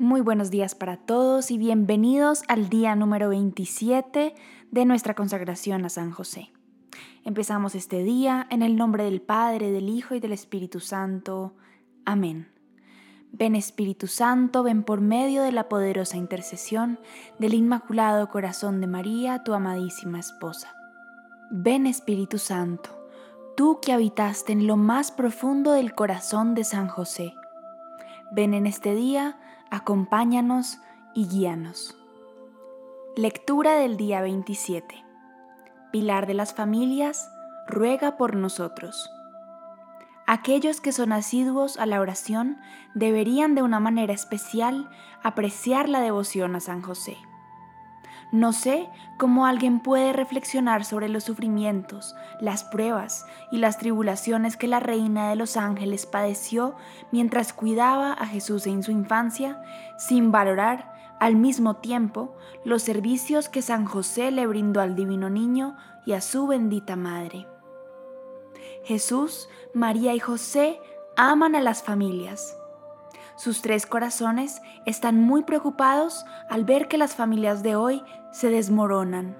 Muy buenos días para todos y bienvenidos al día número 27 de nuestra consagración a San José. Empezamos este día en el nombre del Padre, del Hijo y del Espíritu Santo. Amén. Ven Espíritu Santo, ven por medio de la poderosa intercesión del Inmaculado Corazón de María, tu amadísima esposa. Ven Espíritu Santo, tú que habitaste en lo más profundo del corazón de San José. Ven en este día acompáñanos y guíanos. Lectura del día 27. Pilar de las familias, ruega por nosotros. Aquellos que son asiduos a la oración deberían de una manera especial apreciar la devoción a San José. No sé cómo alguien puede reflexionar sobre los sufrimientos, las pruebas y las tribulaciones que la Reina de los Ángeles padeció mientras cuidaba a Jesús en su infancia, sin valorar al mismo tiempo los servicios que San José le brindó al divino niño y a su bendita madre. Jesús, María y José aman a las familias sus tres corazones están muy preocupados al ver que las familias de hoy se desmoronan.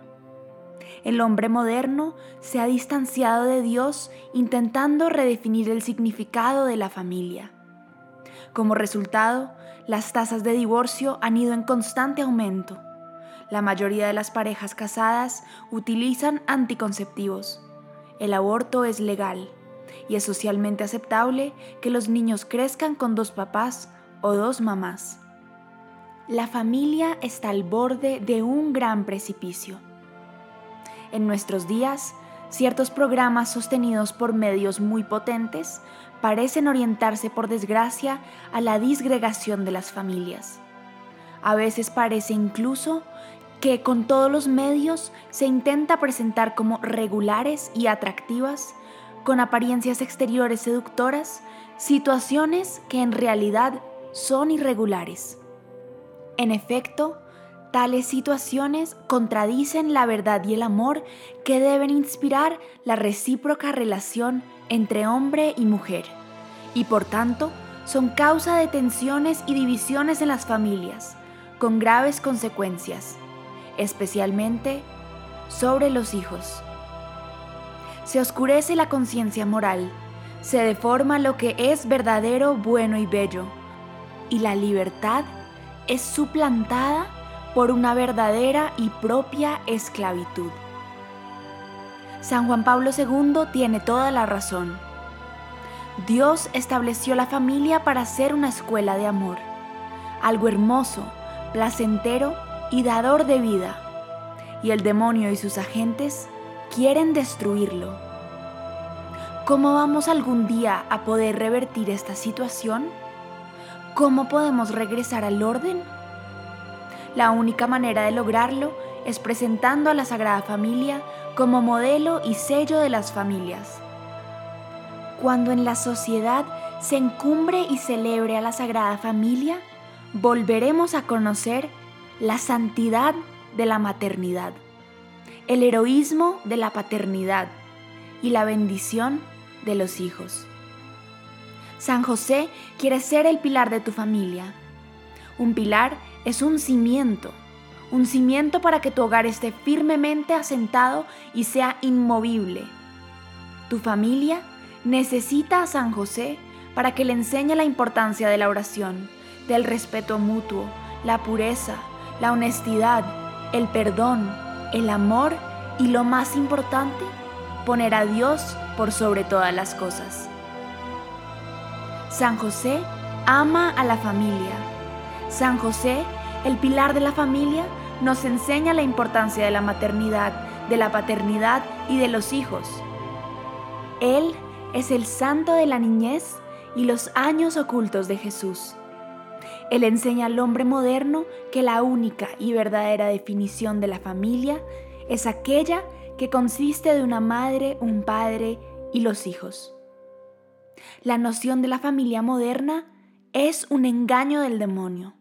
El hombre moderno se ha distanciado de Dios intentando redefinir el significado de la familia. Como resultado, las tasas de divorcio han ido en constante aumento. La mayoría de las parejas casadas utilizan anticonceptivos. El aborto es legal y es socialmente aceptable que los niños crezcan con dos papás o dos mamás. La familia está al borde de un gran precipicio. En nuestros días, ciertos programas sostenidos por medios muy potentes parecen orientarse por desgracia a la disgregación de las familias. A veces parece incluso que con todos los medios se intenta presentar como regulares y atractivas con apariencias exteriores seductoras, situaciones que en realidad son irregulares. En efecto, tales situaciones contradicen la verdad y el amor que deben inspirar la recíproca relación entre hombre y mujer, y por tanto son causa de tensiones y divisiones en las familias, con graves consecuencias, especialmente sobre los hijos se oscurece la conciencia moral, se deforma lo que es verdadero, bueno y bello, y la libertad es suplantada por una verdadera y propia esclavitud. San Juan Pablo II tiene toda la razón. Dios estableció la familia para ser una escuela de amor, algo hermoso, placentero y dador de vida, y el demonio y sus agentes quieren destruirlo. ¿Cómo vamos algún día a poder revertir esta situación? ¿Cómo podemos regresar al orden? La única manera de lograrlo es presentando a la Sagrada Familia como modelo y sello de las familias. Cuando en la sociedad se encumbre y celebre a la Sagrada Familia, volveremos a conocer la santidad de la maternidad el heroísmo de la paternidad y la bendición de los hijos. San José quiere ser el pilar de tu familia. Un pilar es un cimiento, un cimiento para que tu hogar esté firmemente asentado y sea inmovible. Tu familia necesita a San José para que le enseñe la importancia de la oración, del respeto mutuo, la pureza, la honestidad, el perdón, el amor y lo más importante, poner a Dios por sobre todas las cosas. San José ama a la familia. San José, el pilar de la familia, nos enseña la importancia de la maternidad, de la paternidad y de los hijos. Él es el santo de la niñez y los años ocultos de Jesús. Él enseña al hombre moderno que la única y verdadera definición de la familia es aquella que consiste de una madre, un padre y los hijos. La noción de la familia moderna es un engaño del demonio.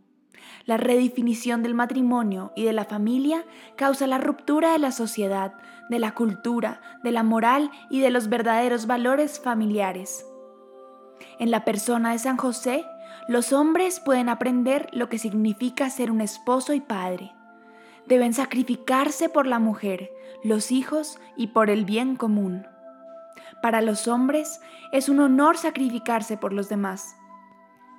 La redefinición del matrimonio y de la familia causa la ruptura de la sociedad, de la cultura, de la moral y de los verdaderos valores familiares. En la persona de San José, Los hombres pueden aprender lo que significa ser un esposo y padre. Deben sacrificarse por la mujer, los hijos y por el bien común. Para los hombres es un honor sacrificarse por los demás.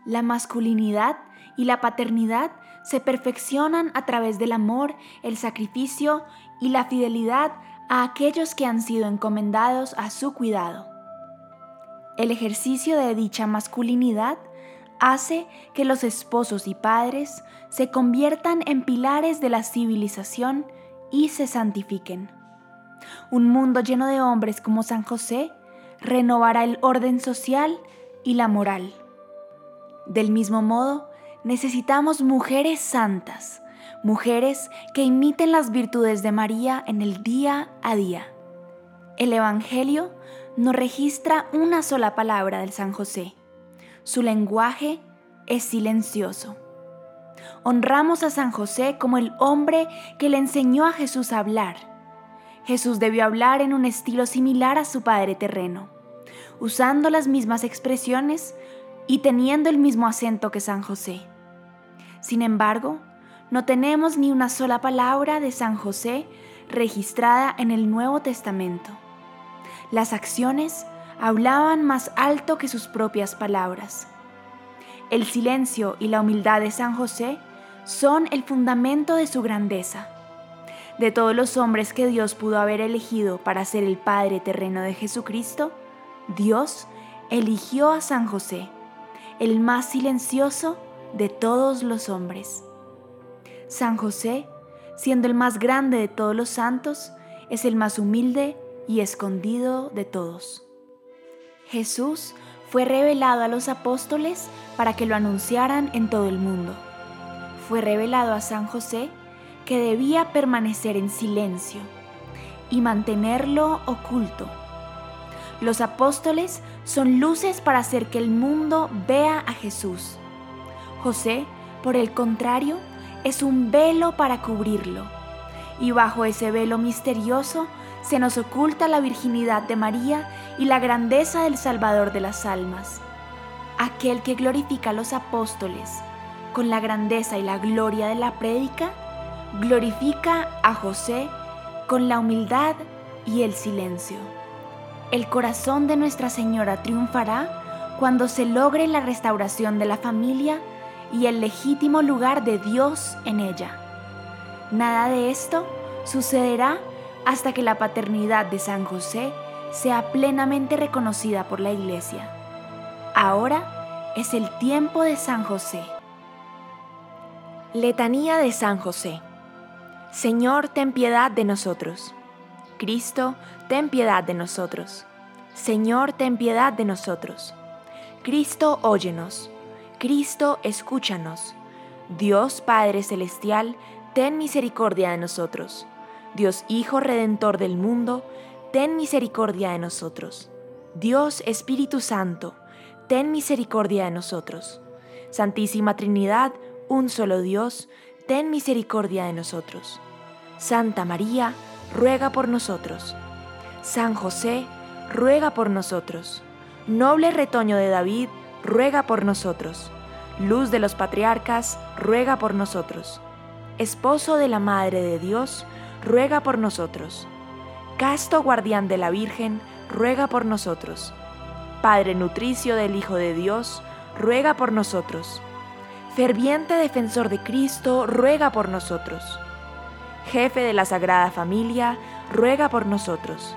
La masculinidad y la paternidad se perfeccionan a través del amor, el sacrificio y la fidelidad a aquellos que han sido encomendados a su cuidado. El ejercicio de dicha masculinidad hace que los esposos y padres se conviertan en pilares de la civilización y se santifiquen. Un mundo lleno de hombres como San José renovará el orden social y la moral. Del mismo modo, necesitamos mujeres santas, mujeres que imiten las virtudes de María en el día a día. El Evangelio no registra una sola palabra del San José. Su lenguaje es silencioso. Honramos a San José como el hombre que le enseñó a Jesús a hablar. Jesús debió hablar en un estilo similar a su Padre terreno, usando las mismas expresiones y teniendo el mismo acento que San José. Sin embargo, no tenemos ni una sola palabra de San José registrada en el Nuevo Testamento. Las acciones hablaban más alto que sus propias palabras. El silencio y la humildad de San José son el fundamento de su grandeza. De todos los hombres que Dios pudo haber elegido para ser el Padre terreno de Jesucristo, Dios eligió a San José, el más silencioso de todos los hombres. San José, siendo el más grande de todos los santos, es el más humilde y escondido de todos. Jesús fue revelado a los apóstoles para que lo anunciaran en todo el mundo. Fue revelado a San José que debía permanecer en silencio y mantenerlo oculto. Los apóstoles son luces para hacer que el mundo vea a Jesús. José, por el contrario, es un velo para cubrirlo. Y bajo ese velo misterioso se nos oculta la virginidad de María y la grandeza del Salvador de las almas. Aquel que glorifica a los apóstoles con la grandeza y la gloria de la prédica, glorifica a José con la humildad y el silencio. El corazón de Nuestra Señora triunfará cuando se logre la restauración de la familia y el legítimo lugar de Dios en ella. Nada de esto sucederá hasta que la paternidad de San José sea plenamente reconocida por la Iglesia. Ahora es el tiempo de San José. Letanía de San José. Señor, ten piedad de nosotros. Cristo, ten piedad de nosotros. Señor, ten piedad de nosotros. Cristo, óyenos. Cristo, escúchanos. Dios Padre Celestial, ten misericordia de nosotros. Dios Hijo Redentor del mundo, ten misericordia de nosotros. Dios Espíritu Santo, ten misericordia de nosotros. Santísima Trinidad, un solo Dios, ten misericordia de nosotros. Santa María, ruega por nosotros. San José, ruega por nosotros. Noble retoño de David, ruega por nosotros. Luz de los patriarcas, ruega por nosotros. Esposo de la Madre de Dios, ruega por nosotros. Casto guardián de la Virgen, ruega por nosotros. Padre nutricio del Hijo de Dios, ruega por nosotros. Ferviente defensor de Cristo, ruega por nosotros. Jefe de la Sagrada Familia, ruega por nosotros.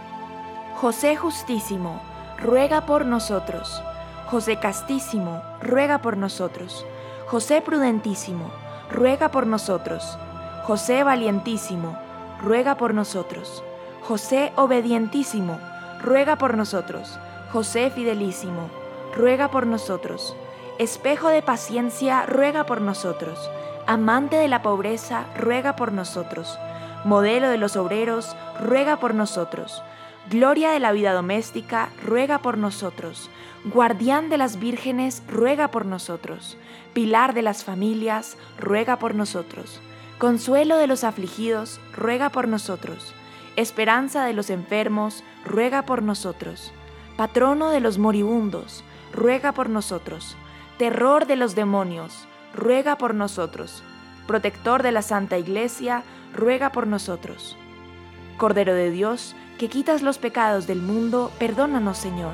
José Justísimo, ruega por nosotros. José Castísimo, ruega por nosotros. José Prudentísimo, ruega por nosotros. José Valientísimo, ruega por nosotros. José Obedientísimo, ruega por nosotros. José Fidelísimo, ruega por nosotros. Espejo de paciencia, ruega por nosotros. Amante de la pobreza, ruega por nosotros. Modelo de los obreros, ruega por nosotros. Gloria de la vida doméstica, ruega por nosotros. Guardián de las vírgenes, ruega por nosotros. Pilar de las familias, ruega por nosotros. Consuelo de los afligidos, ruega por nosotros. Esperanza de los enfermos, ruega por nosotros. Patrono de los moribundos, ruega por nosotros. terror de los demonios, ruega por nosotros. Protector de la Santa Iglesia, ruega por nosotros. Cordero de Dios, que quitas los pecados del mundo, perdónanos Señor.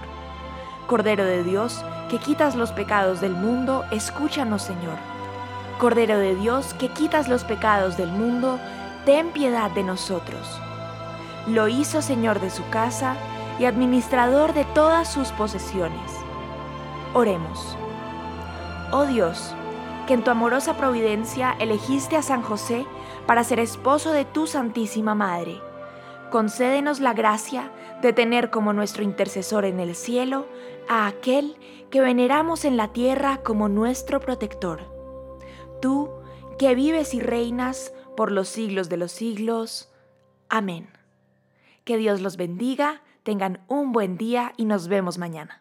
Cordero de Dios, que quitas los pecados del mundo, escúchanos Señor. Cordero de Dios, que quitas los pecados del mundo, ten piedad de nosotros. Lo hizo Señor de su casa y administrador de todas sus posesiones. Oremos. Oh Dios, que en tu amorosa providencia elegiste a San José para ser esposo de tu Santísima Madre. Concédenos la gracia de tener como nuestro intercesor en el cielo a aquel que veneramos en la tierra como nuestro protector. Tú, que vives y reinas por los siglos de los siglos. Amén. Que Dios los bendiga, tengan un buen día y nos vemos mañana.